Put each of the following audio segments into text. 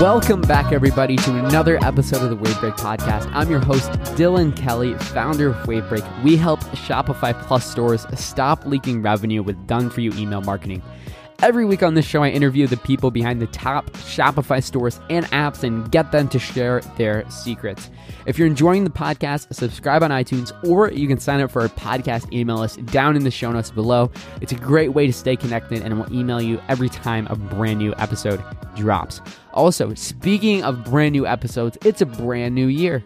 Welcome back, everybody, to another episode of the Wavebreak Podcast. I'm your host, Dylan Kelly, founder of Wavebreak. We help Shopify Plus stores stop leaking revenue with done for you email marketing. Every week on this show, I interview the people behind the top Shopify stores and apps and get them to share their secrets. If you're enjoying the podcast, subscribe on iTunes or you can sign up for our podcast email list down in the show notes below. It's a great way to stay connected and we'll email you every time a brand new episode drops. Also, speaking of brand new episodes, it's a brand new year.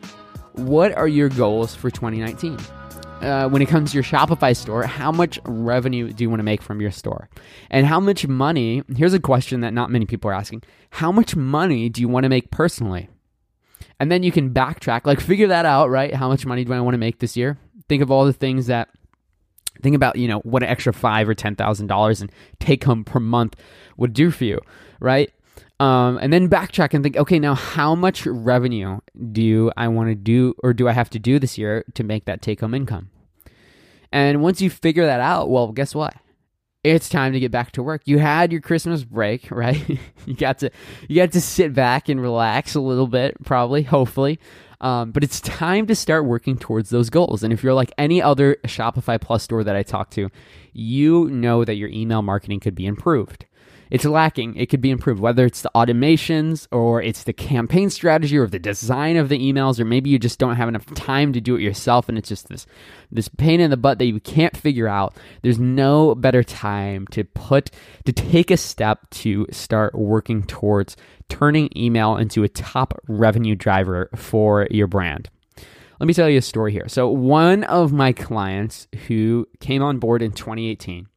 What are your goals for 2019? Uh, when it comes to your Shopify store, how much revenue do you want to make from your store? And how much money? Here's a question that not many people are asking How much money do you want to make personally? And then you can backtrack, like figure that out, right? How much money do I want to make this year? Think of all the things that think about you know what an extra five or ten thousand dollars and take home per month would do for you right um, and then backtrack and think okay now how much revenue do i want to do or do i have to do this year to make that take home income and once you figure that out, well, guess what? It's time to get back to work. You had your Christmas break, right? you got to you got to sit back and relax a little bit, probably, hopefully. Um, but it's time to start working towards those goals. And if you're like any other Shopify Plus store that I talk to, you know that your email marketing could be improved it's lacking. It could be improved, whether it's the automations or it's the campaign strategy or the design of the emails, or maybe you just don't have enough time to do it yourself and it's just this this pain in the butt that you can't figure out. There's no better time to put to take a step to start working towards turning email into a top revenue driver for your brand. Let me tell you a story here. So, one of my clients who came on board in 2018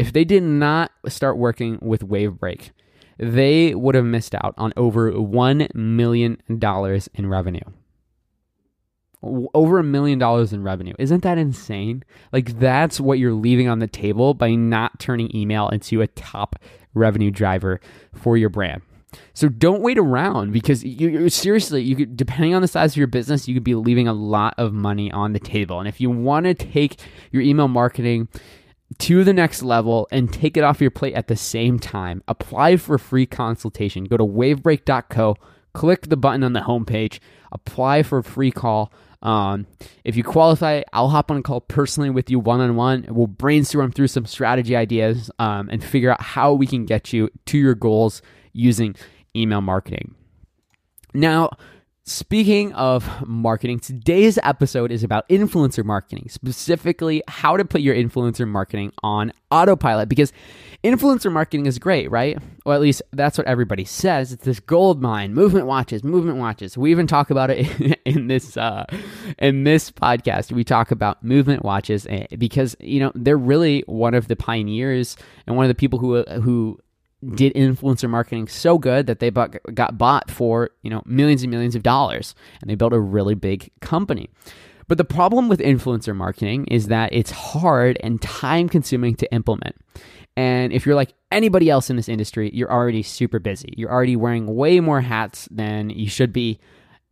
if they did not start working with Wavebreak, they would have missed out on over $1 million in revenue. Over a million dollars in revenue. Isn't that insane? Like, that's what you're leaving on the table by not turning email into a top revenue driver for your brand. So don't wait around because you, seriously, you could, depending on the size of your business, you could be leaving a lot of money on the table. And if you want to take your email marketing to the next level and take it off your plate at the same time. Apply for a free consultation. Go to wavebreak.co, click the button on the homepage, apply for a free call. Um, if you qualify, I'll hop on a call personally with you one on one. We'll brainstorm through some strategy ideas um, and figure out how we can get you to your goals using email marketing. Now, Speaking of marketing, today's episode is about influencer marketing, specifically how to put your influencer marketing on autopilot because influencer marketing is great, right? Or at least that's what everybody says. It's this gold mine, movement watches, movement watches. We even talk about it in, this uh, in this podcast. We talk about movement watches eh, because you know they're really one of the pioneers and one of the people who who Mm-hmm. did influencer marketing so good that they got bought for you know millions and millions of dollars and they built a really big company. But the problem with influencer marketing is that it's hard and time consuming to implement. And if you're like anybody else in this industry you're already super busy. You're already wearing way more hats than you should be.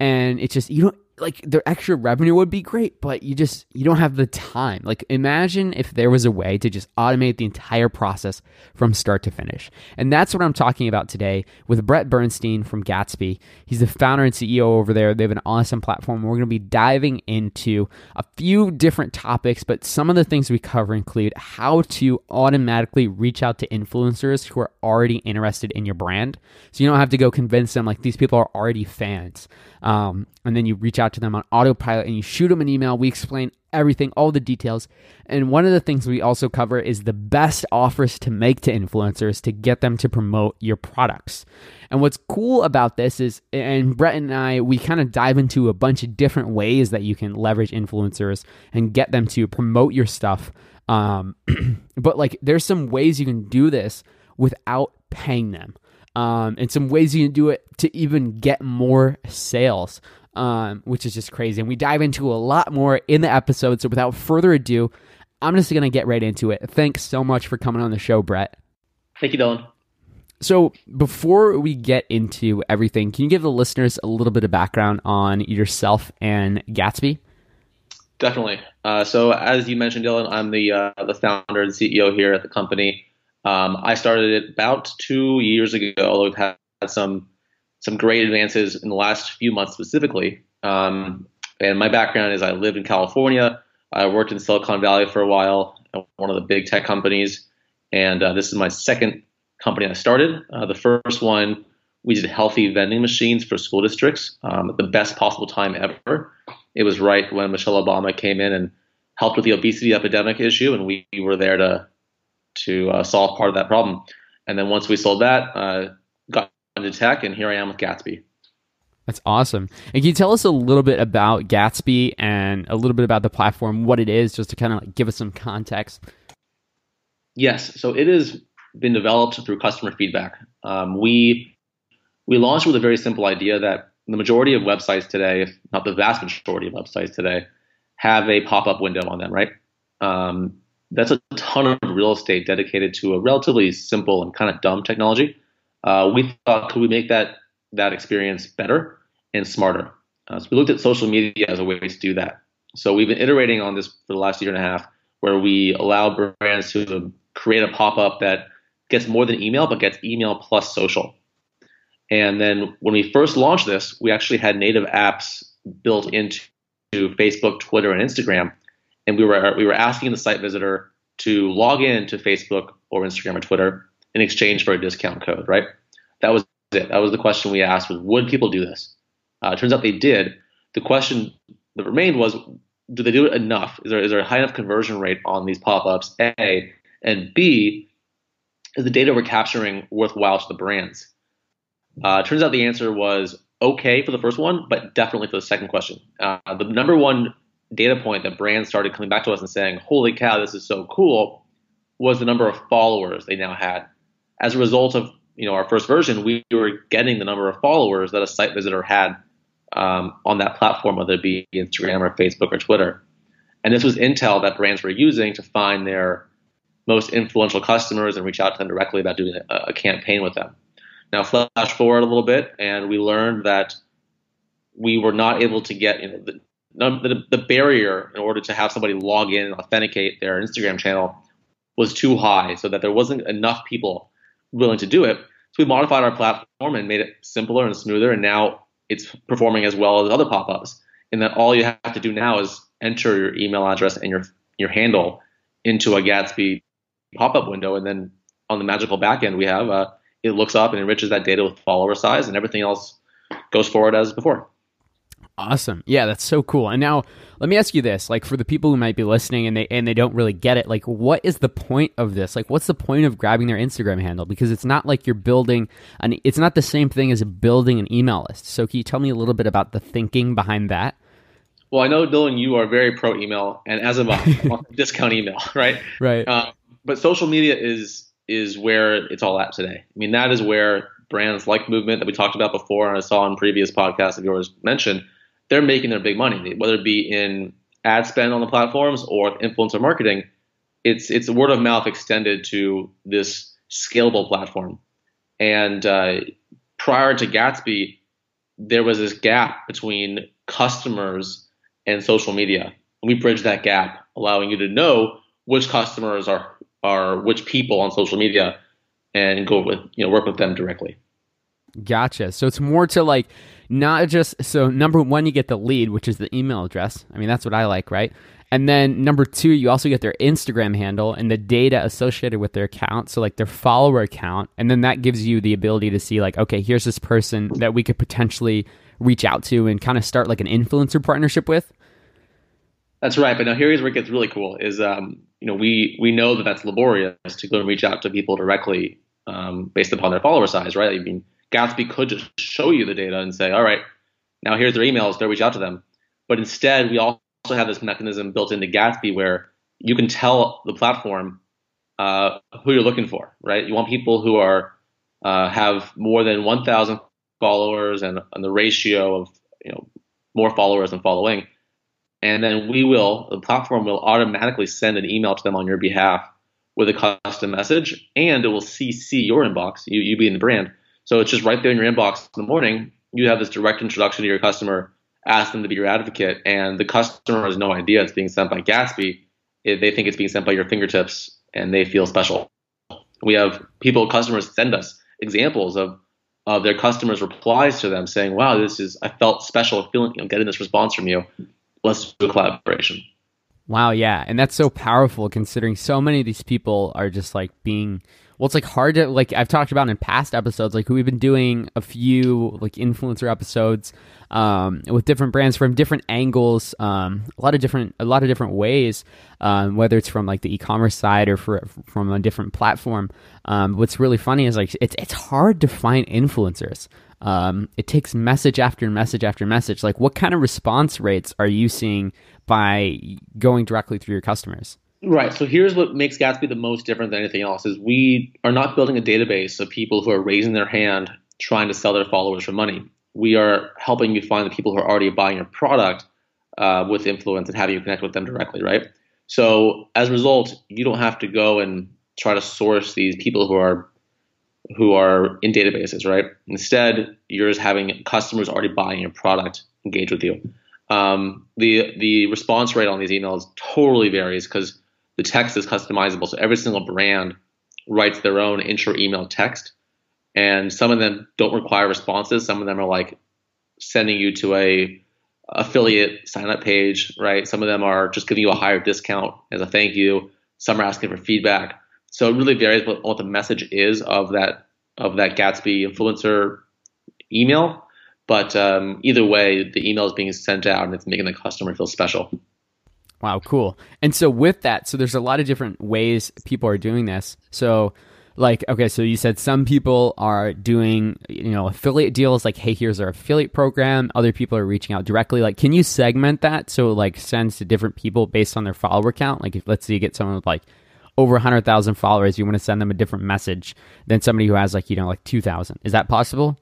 And it's just you don't like their extra revenue would be great, but you just you don't have the time. Like imagine if there was a way to just automate the entire process from start to finish. And that's what I'm talking about today with Brett Bernstein from Gatsby. He's the founder and CEO over there. They have an awesome platform. We're going to be diving into a few different topics, but some of the things we cover include how to automatically reach out to influencers who are already interested in your brand. So you don't have to go convince them like these people are already fans. Um, and then you reach out to them on autopilot and you shoot them an email. We explain everything, all the details. And one of the things we also cover is the best offers to make to influencers to get them to promote your products. And what's cool about this is, and Brett and I, we kind of dive into a bunch of different ways that you can leverage influencers and get them to promote your stuff. Um, but like, there's some ways you can do this without paying them um, and some ways you can do it to even get more sales, um, which is just crazy. And we dive into a lot more in the episode. So without further ado, I'm just going to get right into it. Thanks so much for coming on the show, Brett. Thank you, Dylan. So, before we get into everything, can you give the listeners a little bit of background on yourself and Gatsby? Definitely. Uh, so as you mentioned, Dylan, I'm the uh, the founder and CEO here at the company. Um, I started it about two years ago. Although we've had some some great advances in the last few months specifically. Um, and my background is I lived in California. I worked in Silicon Valley for a while, at one of the big tech companies. And uh, this is my second company I started. Uh, the first one, we did healthy vending machines for school districts um, at the best possible time ever. It was right when Michelle Obama came in and helped with the obesity epidemic issue, and we were there to to uh, solve part of that problem. And then once we sold that, got tech, and here I am with Gatsby. That's awesome. And can you tell us a little bit about Gatsby and a little bit about the platform, what it is, just to kind of like give us some context? Yes. So it has been developed through customer feedback. Um, we we launched with a very simple idea that the majority of websites today, if not the vast majority of websites today, have a pop-up window on them, right? Um, that's a ton of real estate dedicated to a relatively simple and kind of dumb technology. Uh, we thought, could we make that that experience better and smarter? Uh, so we looked at social media as a way to do that. So we've been iterating on this for the last year and a half, where we allow brands to create a pop-up that gets more than email, but gets email plus social. And then when we first launched this, we actually had native apps built into Facebook, Twitter, and Instagram and we were we were asking the site visitor to log in to Facebook or Instagram or Twitter in exchange for a discount code, right? That was it. That was the question we asked was would people do this? Uh, turns out they did. The question that remained was do they do it enough? Is there is there a high enough conversion rate on these pop-ups? A and B is the data we're capturing worthwhile to the brands? Uh, turns out the answer was okay for the first one, but definitely for the second question. Uh, the number one data point that brands started coming back to us and saying, "Holy cow, this is so cool," was the number of followers they now had. As a result of you know our first version, we were getting the number of followers that a site visitor had um, on that platform, whether it be Instagram or Facebook or Twitter. And this was intel that brands were using to find their most influential customers and reach out to them directly about doing a, a campaign with them. Now, flash forward a little bit, and we learned that we were not able to get you know, the, the, the barrier in order to have somebody log in and authenticate their Instagram channel was too high, so that there wasn't enough people willing to do it. So we modified our platform and made it simpler and smoother, and now it's performing as well as other pop-ups. In that all you have to do now is enter your email address and your your handle into a Gatsby pop-up window, and then on the magical backend we have, uh, it looks up and enriches that data with follower size, and everything else goes forward as before. Awesome. Yeah, that's so cool. And now let me ask you this, like for the people who might be listening and they and they don't really get it, like what is the point of this? Like what's the point of grabbing their Instagram handle? Because it's not like you're building an it's not the same thing as building an email list. So can you tell me a little bit about the thinking behind that? Well, I know Dylan, you are very pro email, and as a discount email, right? Right. Uh, but social media is is where it's all at today. I mean, that is where brands like Movement that we talked about before, and I saw in previous podcasts of yours mentioned they're making their big money, whether it be in ad spend on the platforms or influencer marketing. It's it's word of mouth extended to this scalable platform. And uh, prior to Gatsby, there was this gap between customers and social media. And we bridged that gap, allowing you to know which customers are are which people on social media and go with you know work with them directly. Gotcha. So it's more to like not just so number one, you get the lead, which is the email address. I mean, that's what I like, right? And then number two, you also get their Instagram handle and the data associated with their account. So, like their follower account. And then that gives you the ability to see, like, okay, here's this person that we could potentially reach out to and kind of start like an influencer partnership with. That's right. But now here's where it gets really cool is, um, you know, we, we know that that's laborious to go and reach out to people directly um, based upon their follower size, right? I mean, Gatsby could just show you the data and say, all right, now here's their emails, go reach out to them. But instead, we also have this mechanism built into Gatsby where you can tell the platform uh, who you're looking for, right? You want people who are uh, have more than 1,000 followers and, and the ratio of you know more followers than following, and then we will the platform will automatically send an email to them on your behalf with a custom message, and it will CC your inbox, you, you being the brand, so it's just right there in your inbox in the morning. You have this direct introduction to your customer ask them to be your advocate, and the customer has no idea it's being sent by Gatsby. They think it's being sent by your fingertips, and they feel special. We have people, customers send us examples of of their customers' replies to them saying, "Wow, this is I felt special feeling you know, getting this response from you. Let's do a collaboration." Wow, yeah, and that's so powerful considering so many of these people are just like being well it's like hard to like i've talked about in past episodes like we've been doing a few like influencer episodes um, with different brands from different angles um, a lot of different a lot of different ways um, whether it's from like the e-commerce side or for, from a different platform. Um, what's really funny is like it's, it's hard to find influencers. Um, it takes message after message after message. Like what kind of response rates are you seeing by going directly through your customers Right. So here's what makes Gatsby the most different than anything else is we are not building a database of people who are raising their hand trying to sell their followers for money. We are helping you find the people who are already buying your product uh, with influence and having you connect with them directly, right? So as a result, you don't have to go and try to source these people who are who are in databases, right? Instead, you're just having customers already buying your product engage with you. Um, the the response rate on these emails totally varies because the text is customizable. So every single brand writes their own intro email text. And some of them don't require responses. Some of them are like sending you to a affiliate sign up page, right? Some of them are just giving you a higher discount as a thank you. Some are asking for feedback. So it really varies what, what the message is of that of that Gatsby influencer email. But um, either way, the email is being sent out and it's making the customer feel special. Wow, cool. And so with that, so there's a lot of different ways people are doing this. So like okay, so you said some people are doing, you know, affiliate deals like hey, here's our affiliate program. Other people are reaching out directly. Like can you segment that so like sends to different people based on their follower count? Like if let's say you get someone with like over 100,000 followers, you want to send them a different message than somebody who has like, you know, like 2,000. Is that possible?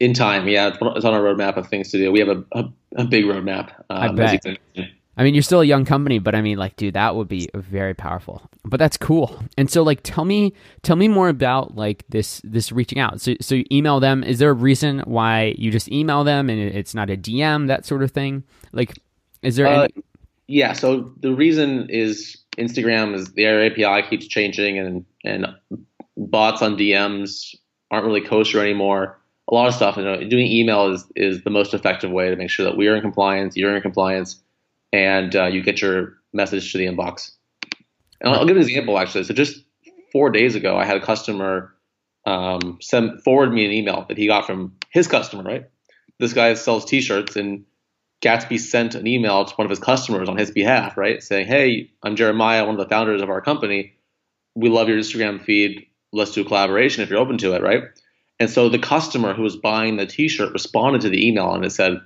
In time, yeah. It's on our roadmap of things to do. We have a, a, a big roadmap. Um, I bet. I mean, you're still a young company, but I mean, like, dude, that would be very powerful. But that's cool. And so, like, tell me, tell me more about like this this reaching out. So, so you email them. Is there a reason why you just email them and it's not a DM, that sort of thing? Like, is there? Uh, any- yeah. So the reason is Instagram is their API keeps changing, and and bots on DMs aren't really kosher anymore. A lot of stuff. You know, doing email is is the most effective way to make sure that we are in compliance, you're in compliance and uh, you get your message to the inbox. And I'll, I'll, give an example actually. So just four days ago, I had a customer um, send forward me an email that he got from his customer. Right, this guy sells T-shirts, and Gatsby sent an email to one of his customers on his behalf, right, saying, "Hey, I'm Jeremiah, one of the founders of our company. We love your Instagram feed. Let's do a collaboration if you're open to it, right?" And so the customer who was buying the T-shirt responded to the email and it said,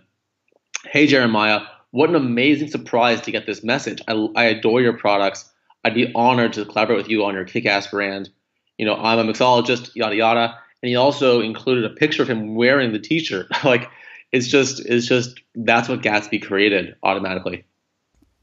"Hey, Jeremiah." What an amazing surprise to get this message. I, I adore your products. I'd be honored to collaborate with you on your kick-ass brand. You know, I'm a mixologist, yada yada. And he also included a picture of him wearing the T-shirt. like, it's just, it's just that's what Gatsby created automatically.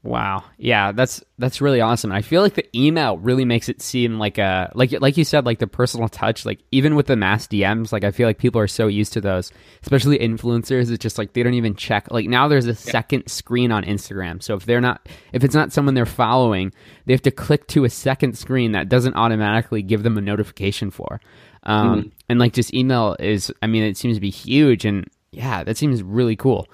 Wow. Yeah, that's that's really awesome. I feel like the email really makes it seem like a like like you said like the personal touch like even with the mass DMs like I feel like people are so used to those, especially influencers it's just like they don't even check. Like now there's a second screen on Instagram. So if they're not if it's not someone they're following, they have to click to a second screen that doesn't automatically give them a notification for. Um mm-hmm. and like just email is I mean it seems to be huge and yeah, that seems really cool.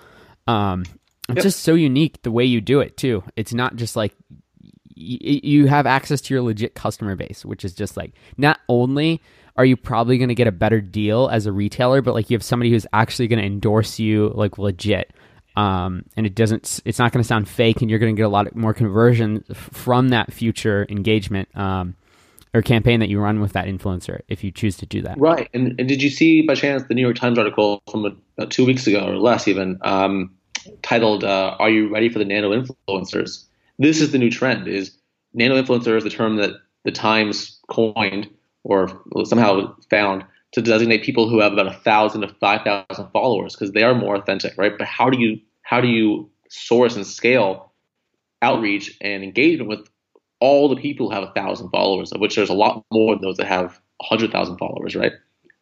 Um, it's yep. just so unique the way you do it too. It's not just like you have access to your legit customer base, which is just like not only are you probably going to get a better deal as a retailer, but like you have somebody who's actually going to endorse you like legit. Um, and it doesn't, it's not going to sound fake, and you're going to get a lot more conversion from that future engagement um, or campaign that you run with that influencer if you choose to do that. Right. And, and did you see by chance the New York Times article from about two weeks ago or less even? Um, titled uh, "Are you ready for the nano influencers?" This is the new trend: is nano influencers the term that the Times coined or somehow found to designate people who have about a thousand to five thousand followers because they are more authentic, right? But how do you how do you source and scale outreach and engagement with all the people who have a thousand followers, of which there's a lot more than those that have a hundred thousand followers, right?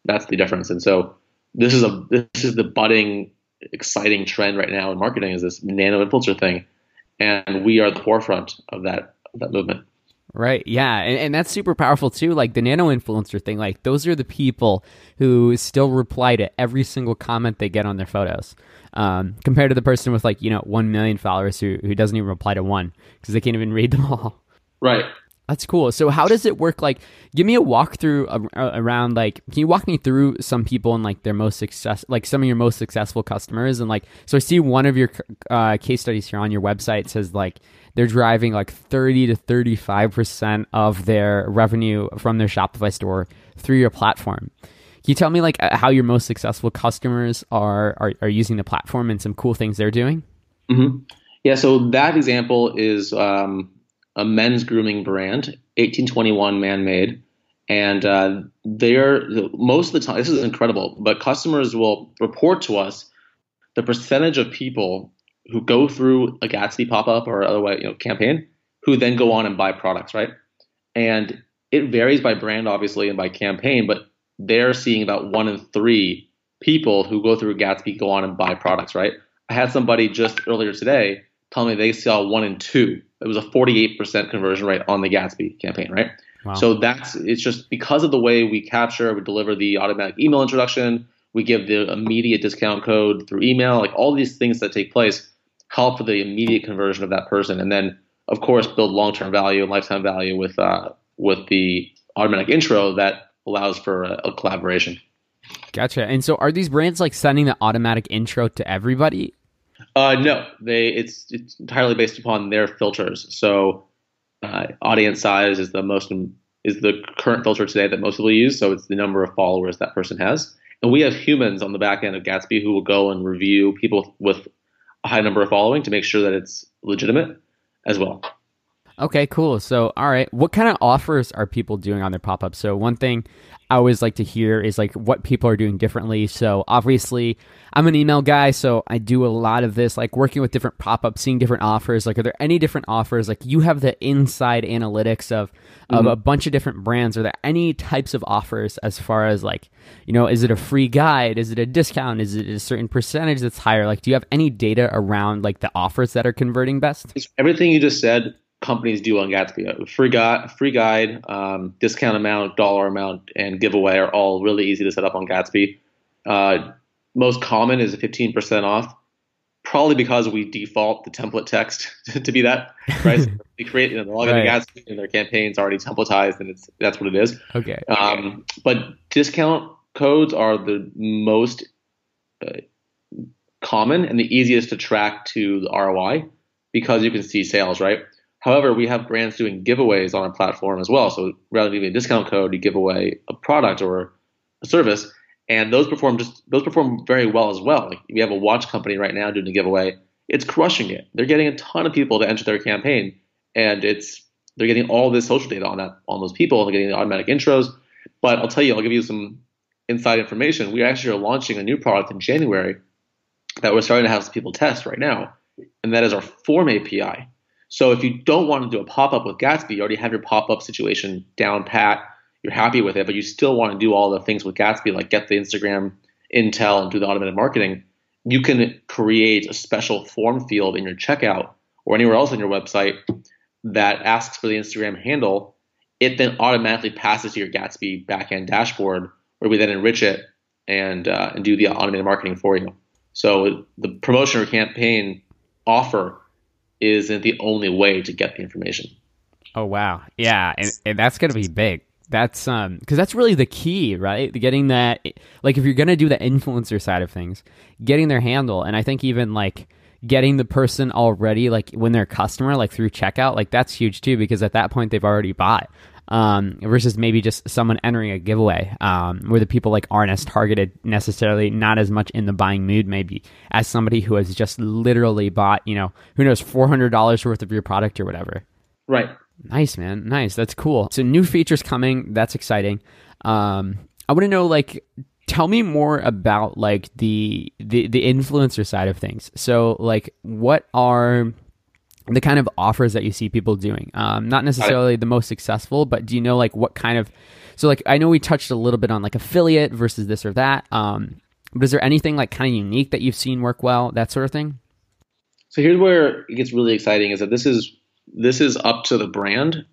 That's the difference. And so this is a this is the budding exciting trend right now in marketing is this nano influencer thing, and we are the forefront of that of that movement. Right. Yeah. And, and that's super powerful too. Like the nano influencer thing, like those are the people who still reply to every single comment they get on their photos. Um, compared to the person with like, you know, 1 million followers who, who doesn't even reply to one because they can't even read them all. Right. That's cool. So how does it work? Like, give me a walkthrough around. Like, can you walk me through some people and like their most success, like some of your most successful customers? And like, so I see one of your uh, case studies here on your website says like they're driving like thirty to thirty five percent of their revenue from their Shopify store through your platform. Can you tell me like uh, how your most successful customers are are, are using the platform and some cool things they're doing? Mm-hmm. Yeah. So that example is. Um, a men's grooming brand, 1821 man made. And uh, they're most of the time, this is incredible, but customers will report to us the percentage of people who go through a Gatsby pop up or other way, you know, campaign who then go on and buy products, right? And it varies by brand, obviously, and by campaign, but they're seeing about one in three people who go through Gatsby go on and buy products, right? I had somebody just earlier today tell me they saw one in two it was a 48% conversion rate on the Gatsby campaign, right? Wow. So that's it's just because of the way we capture, we deliver the automatic email introduction, we give the immediate discount code through email, like all these things that take place help for the immediate conversion of that person, and then of course build long-term value and lifetime value with uh, with the automatic intro that allows for a, a collaboration. Gotcha. And so, are these brands like sending the automatic intro to everybody, uh, no, they it's it's entirely based upon their filters. So uh, audience size is the most is the current filter today that most people use. So it's the number of followers that person has, and we have humans on the back end of Gatsby who will go and review people with a high number of following to make sure that it's legitimate as well. Okay, cool. So, all right, what kind of offers are people doing on their pop ups? So, one thing I always like to hear is like what people are doing differently. So, obviously, I'm an email guy, so I do a lot of this, like working with different pop ups, seeing different offers. Like, are there any different offers? Like, you have the inside analytics of of mm-hmm. a bunch of different brands. Are there any types of offers as far as like, you know, is it a free guide? Is it a discount? Is it a certain percentage that's higher? Like, do you have any data around like the offers that are converting best? Everything you just said companies do on Gatsby. Free guide, free guide, um, discount amount, dollar amount, and giveaway are all really easy to set up on Gatsby. Uh, most common is 15% off, probably because we default the template text to be that, right? so they create, you know, the login right. Gatsby and their campaign's already templatized, and it's that's what it is. Okay. Um, but discount codes are the most uh, common and the easiest to track to the ROI because you can see sales, right? However, we have brands doing giveaways on our platform as well. So rather than giving a discount code, you give away a product or a service, and those perform just those perform very well as well. Like we have a watch company right now doing a giveaway. It's crushing it. They're getting a ton of people to enter their campaign, and it's they're getting all this social data on that on those people. They're getting the automatic intros. But I'll tell you, I'll give you some inside information. We actually are launching a new product in January that we're starting to have some people test right now, and that is our Form API. So if you don't want to do a pop up with Gatsby, you already have your pop up situation down pat. You're happy with it, but you still want to do all the things with Gatsby, like get the Instagram intel and do the automated marketing. You can create a special form field in your checkout or anywhere else on your website that asks for the Instagram handle. It then automatically passes to your Gatsby backend dashboard, where we then enrich it and uh, and do the automated marketing for you. So the promotion or campaign offer isn't the only way to get the information. Oh wow, yeah, and, and that's gonna be big. That's um because that's really the key, right? Getting that like if you're gonna do the influencer side of things, getting their handle, and I think even like getting the person already like when they're a customer like through checkout like that's huge too because at that point they've already bought um, versus maybe just someone entering a giveaway um, where the people like aren't as targeted necessarily, not as much in the buying mood maybe as somebody who has just literally bought, you know, who knows, four hundred dollars worth of your product or whatever. Right. Nice, man. Nice. That's cool. So new features coming. That's exciting. Um, I want to know like tell me more about like the, the the influencer side of things. So like what are the kind of offers that you see people doing. Um, not necessarily the most successful, but do you know like what kind of? So like I know we touched a little bit on like affiliate versus this or that. Um, but is there anything like kind of unique that you've seen work well, that sort of thing? So here's where it gets really exciting: is that this is this is up to the brand,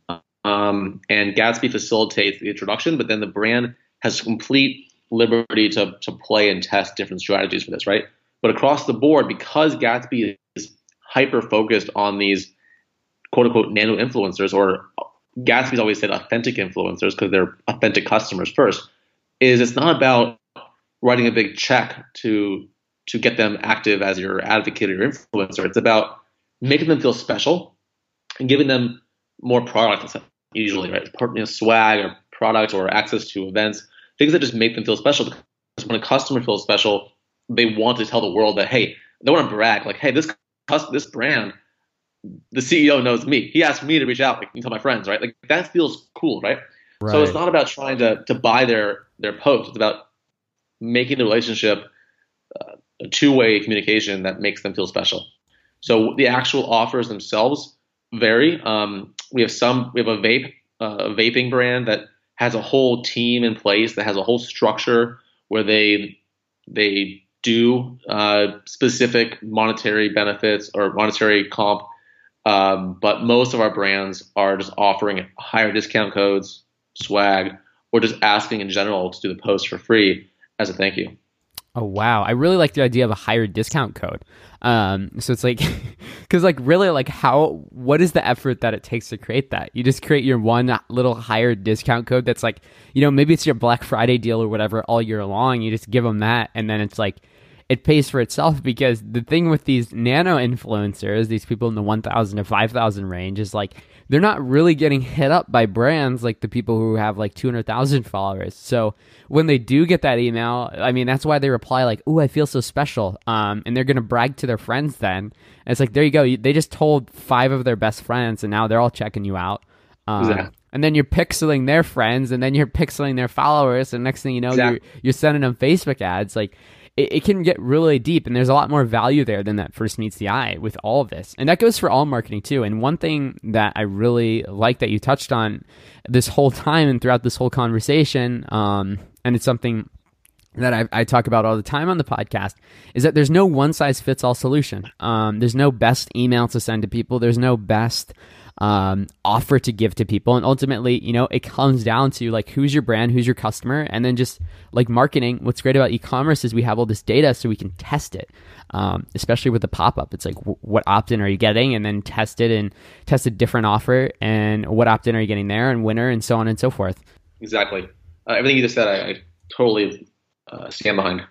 um, and Gatsby facilitates the introduction, but then the brand has complete liberty to to play and test different strategies for this, right? But across the board, because Gatsby is hyper focused on these quote unquote nano influencers, or Gatsby's always said authentic influencers because they're authentic customers first, is it's not about writing a big check to to get them active as your advocate or your influencer. It's about making them feel special and giving them more product usually, right? You know, swag or product or access to events, things that just make them feel special. Because when a customer feels special, they want to tell the world that hey, they want to brag like, hey, this this brand, the CEO knows me. He asked me to reach out, like, tell my friends, right? Like that feels cool, right? right? So it's not about trying to to buy their their post. It's about making the relationship uh, a two way communication that makes them feel special. So the actual offers themselves vary. Um, we have some. We have a vape, uh, a vaping brand that has a whole team in place that has a whole structure where they they do uh, specific monetary benefits or monetary comp. Um, but most of our brands are just offering higher discount codes, swag, or just asking in general to do the post for free as a thank you. Oh wow, I really like the idea of a higher discount code. Um, so it's like, because like really like how what is the effort that it takes to create that? You just create your one little higher discount code that's like, you know, maybe it's your Black Friday deal or whatever all year long. You just give them that, and then it's like it pays for itself because the thing with these nano influencers, these people in the 1,000 to 5,000 range, is like they're not really getting hit up by brands like the people who have like 200,000 followers. So when they do get that email, I mean, that's why they reply like, "Oh, I feel so special," um, and they're gonna brag to their friends. Then and it's like, there you go. They just told five of their best friends, and now they're all checking you out. Um, exactly. And then you're pixeling their friends, and then you're pixeling their followers, and next thing you know, exactly. you're you're sending them Facebook ads. Like it, it, can get really deep and there's a lot more value there than that first meets the eye with all of this and that goes for all marketing too and one thing that i really like that you touched on this whole time and throughout this whole conversation um, and it's something that I, I, talk about all the time on the podcast is that there's no one size fits all solution. Um, there's no best email to send to people. There's no best um, offer to give to people. And ultimately, you know, it comes down to like who's your brand, who's your customer, and then just like marketing. What's great about e-commerce is we have all this data so we can test it. Um, especially with the pop-up, it's like w- what opt-in are you getting, and then test it and test a different offer, and what opt-in are you getting there, and winner, and so on and so forth. Exactly. Uh, everything you just said, I, I totally uh, stand behind.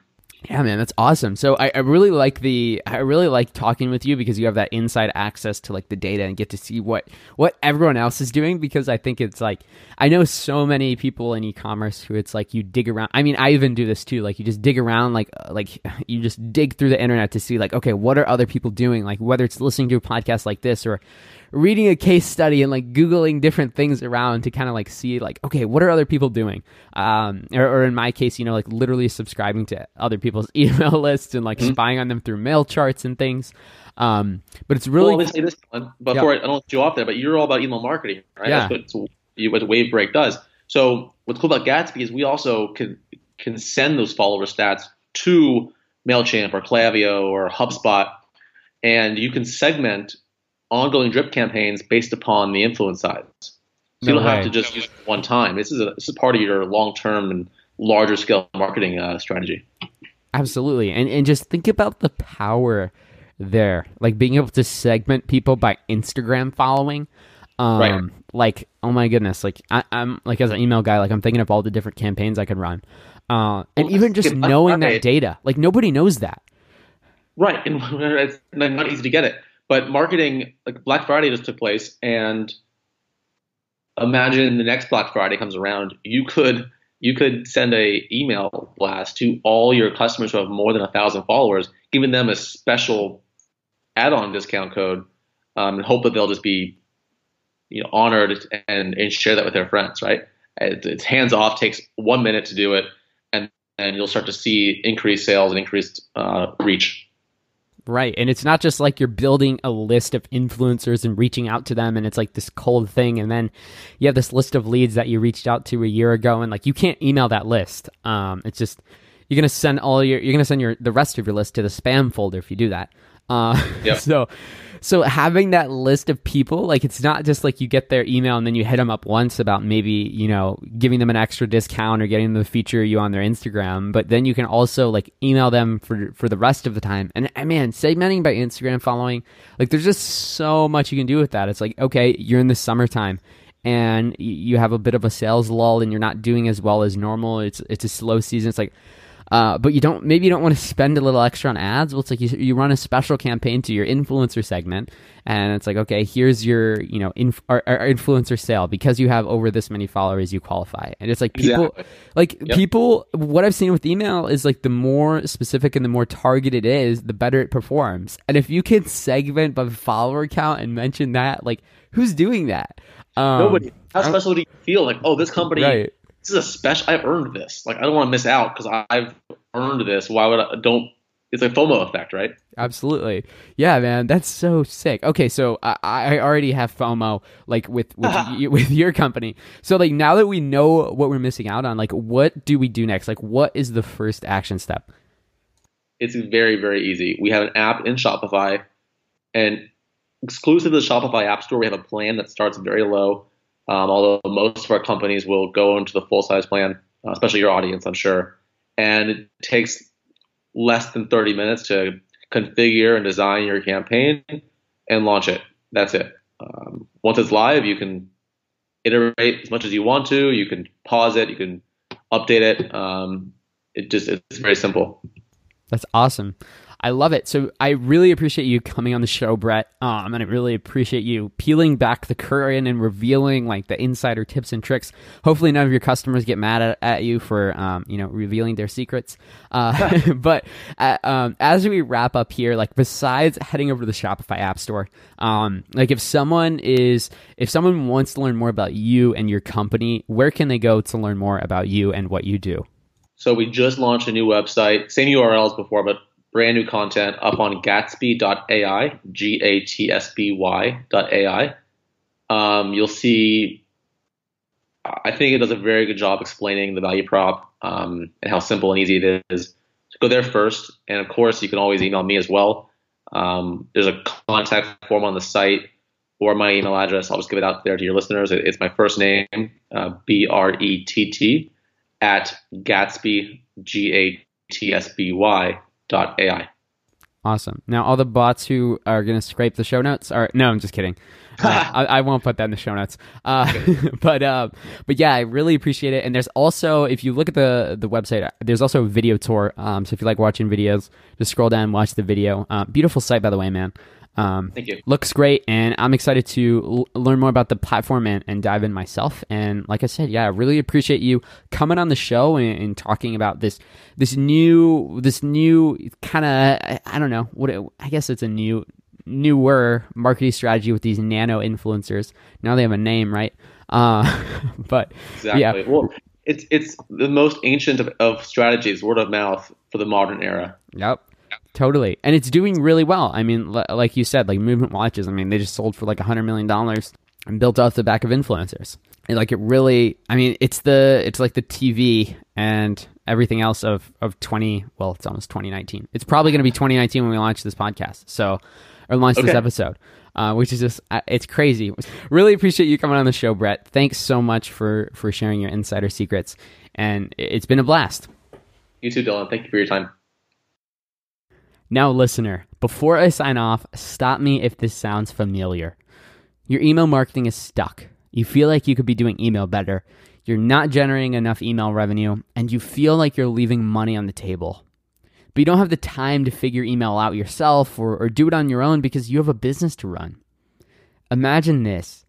Yeah, man, that's awesome. So I, I, really like the I really like talking with you because you have that inside access to like the data and get to see what what everyone else is doing because I think it's like I know so many people in e-commerce who it's like you dig around. I mean, I even do this too. Like you just dig around like uh, like you just dig through the internet to see like okay, what are other people doing? Like whether it's listening to a podcast like this or reading a case study and like googling different things around to kind of like see like okay what are other people doing um, or, or, in my case you know like literally subscribing to other people's email lists and like mm-hmm. spying on them through MailCharts and things um, but it's really well, let me say this one before yeah. I, don't let you off there but you're all about email marketing right yeah. that's what, what Wavebreak does so what's cool about Gatsby is we also can can send those follower stats to Mailchimp or Klaviyo or HubSpot and you can segment ongoing drip campaigns based upon the influence size. So no you don't way. have to just use it one time. This is a, this is part of your long term and larger scale marketing uh, strategy. Absolutely, and and just think about the power there, like being able to segment people by Instagram following. Um, right. Like, oh my goodness, like I, am like as an email guy, like I'm thinking of all the different campaigns I could run, uh, and well, even just knowing that data, like nobody knows that. Right, and it's not easy to get it. But marketing, like Black Friday just took place, and imagine the next Black Friday comes around, you could you could send a email blast to all your customers who have more than a thousand followers, giving them a special add-on discount code, um, and hope that they'll just be you know honored and, and share that with their friends. Right? It, it's hands off, takes one minute to do it, and and you'll start to see increased sales and increased uh, reach. Right. And it's not just like you're building a list of influencers and reaching out to them and it's like this cold thing and then you have this list of leads that you reached out to a year ago and like you can't email that list. Um it's just you're gonna send all your you're gonna send your the rest of your list to the spam folder if you do that. Uh, Yep. so so having that list of people, like it's not just like you get their email and then you hit them up once about maybe you know giving them an extra discount or getting them to feature you on their Instagram, but then you can also like email them for for the rest of the time. And uh, man, segmenting by Instagram following, like there's just so much you can do with that. It's like okay, you're in the summertime and you have a bit of a sales lull and you're not doing as well as normal. It's it's a slow season. It's like, uh, but you don't maybe you don't want to spend a little extra on ads. Well, it's like you, you run a special campaign to your influencer segment, and it's like okay, here's your you know inf- our, our influencer sale because you have over this many followers, you qualify. And it's like people Exactly. like people. What I've seen with email is like the more specific and the more targeted it is, the better it performs. And if you can segment by follower count and mention that, like who's doing that? Um, Nobody. How special do you feel? Like, oh, this company, Right. This is a special. I've earned this. Like, I don't want to miss out because I've earned this. Why would I? Don't. It's a FOMO effect, right? Absolutely. Yeah, man, that's so sick. Okay, so I, I already have FOMO like with with, y- with your company. So like now that we know what we're missing out on, like what do we do next? Like what is the first action step? It's very, very easy. We have an app in Shopify, and exclusive to the Shopify App Store, we have a plan that starts very low. Um, although most of our companies will go into the full size plan, uh, especially your audience, I'm sure. And it takes less than 30 minutes to configure and design your campaign and launch it. That's it. Um, once it's live, you can iterate as much as you want to. You can pause it. You can update it. Um, it just it's very simple. That's awesome. I love it. So I really appreciate you coming on the show, Brett. Um, and I really appreciate you peeling back the curtain and revealing like the insider tips and tricks. Hopefully, none of your customers get mad at, at you for um, you know revealing their secrets. Uh, but uh, um, as we wrap up here, like besides heading over to the Shopify App Store, um, like if someone is if someone wants to learn more about you and your company, where can they go to learn more about you and what you do? So we just launched a new website, same URL as before, but brand new content up on Gatsby.ai, G A T S B Y.ai. Um, you'll see. I think it does a very good job explaining the value prop um, and how simple and easy it is. So go there first, and of course, you can always email me as well. Um, there's a contact form on the site or my email address. I'll just give it out there to your listeners. It's my first name, uh, B R E T T, at Gatsby, G A T S B Y AI. Awesome. Now, all the bots who are going to scrape the show notes are no, I'm just kidding. Uh, I, I won't put that in the show notes. Uh, but uh, but yeah, I really appreciate it. And there's also, if you look at the the website, there's also a video tour. Um, so if you like watching videos, just scroll down, and watch the video. Uh, beautiful site, by the way, man. Um, Thank you. looks great and i'm excited to l- learn more about the platform and, and dive in myself and like i said yeah i really appreciate you coming on the show and, and talking about this this new this new kind of I, I don't know what it, i guess it's a new newer marketing strategy with these nano influencers now they have a name right uh but Exactly. yeah Well, it's it's the most ancient of, of strategies, word of mouth, for the modern era. Yep. Totally. And it's doing really well. I mean, l- like you said, like movement watches, I mean, they just sold for like a $100 million and built off the back of influencers. And like it really, I mean, it's the, it's like the TV and everything else of, of 20, well, it's almost 2019. It's probably going to be 2019 when we launch this podcast. So, or launch this episode. Uh, which is just uh, it's crazy. Really appreciate you coming on the show, Brett. Thanks so much for for sharing your insider secrets, and it's been a blast. You too, Dylan. Thank you for your time. Now, listener, before I sign off, stop me if this sounds familiar. Your email marketing is stuck. You feel like you could be doing email better. You're not generating enough email revenue, and you feel like you're leaving money on the table. But you don't have the time to figure email out yourself or, or do it on your own because you have a business to run. Imagine this.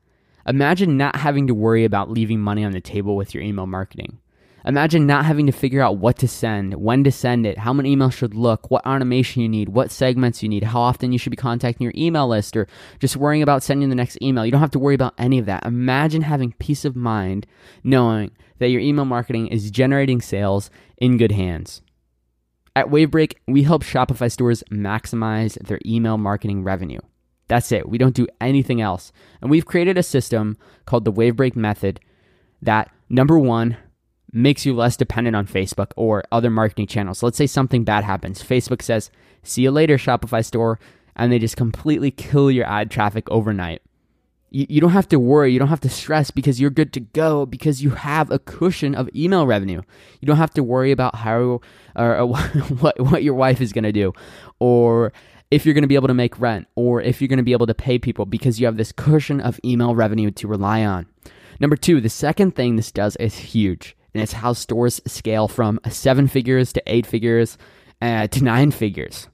Imagine not having to worry about leaving money on the table with your email marketing. Imagine not having to figure out what to send, when to send it, how many emails should look, what automation you need, what segments you need, how often you should be contacting your email list, or just worrying about sending the next email. You don't have to worry about any of that. Imagine having peace of mind knowing that your email marketing is generating sales in good hands. At Wavebreak, we help Shopify stores maximize their email marketing revenue. That's it. We don't do anything else. And we've created a system called the Wavebreak method that, number one, makes you less dependent on Facebook or other marketing channels. Let's say something bad happens. Facebook says, See you later, Shopify store, and they just completely kill your ad traffic overnight. You, you don't have to worry, you don't have to stress because you're good to go because you have a cushion of email revenue. You don't have to worry about how or what, what your wife is going to do or if you're going to be able to make rent or if you're going to be able to pay people because you have this cushion of email revenue to rely on. Number two, the second thing this does is huge, and it's how stores scale from seven figures to eight figures uh, to nine figures.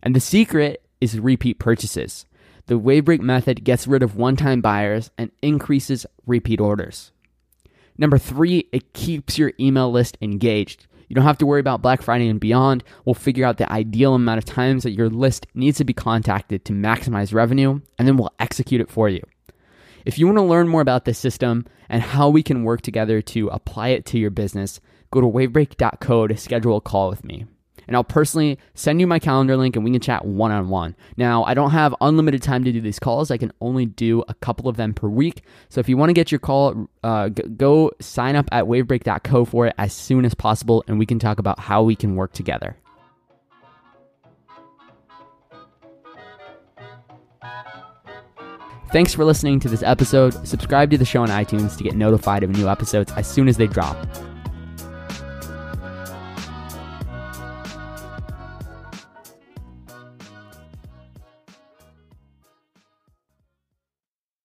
And the secret is repeat purchases. The Wavebreak method gets rid of one time buyers and increases repeat orders. Number three, it keeps your email list engaged. You don't have to worry about Black Friday and beyond. We'll figure out the ideal amount of times that your list needs to be contacted to maximize revenue, and then we'll execute it for you. If you want to learn more about this system and how we can work together to apply it to your business, go to wavebreak.co to schedule a call with me and I'll personally send you my calendar link and we can chat one on one. Now, I don't have unlimited time to do these calls. I can only do a couple of them per week. So if you want to get your call, uh, go sign up at wavebreak.co for it as soon as possible and we can talk about how we can work together. Thanks for listening to this episode. Subscribe to the show on iTunes to get notified of new episodes as soon as they drop.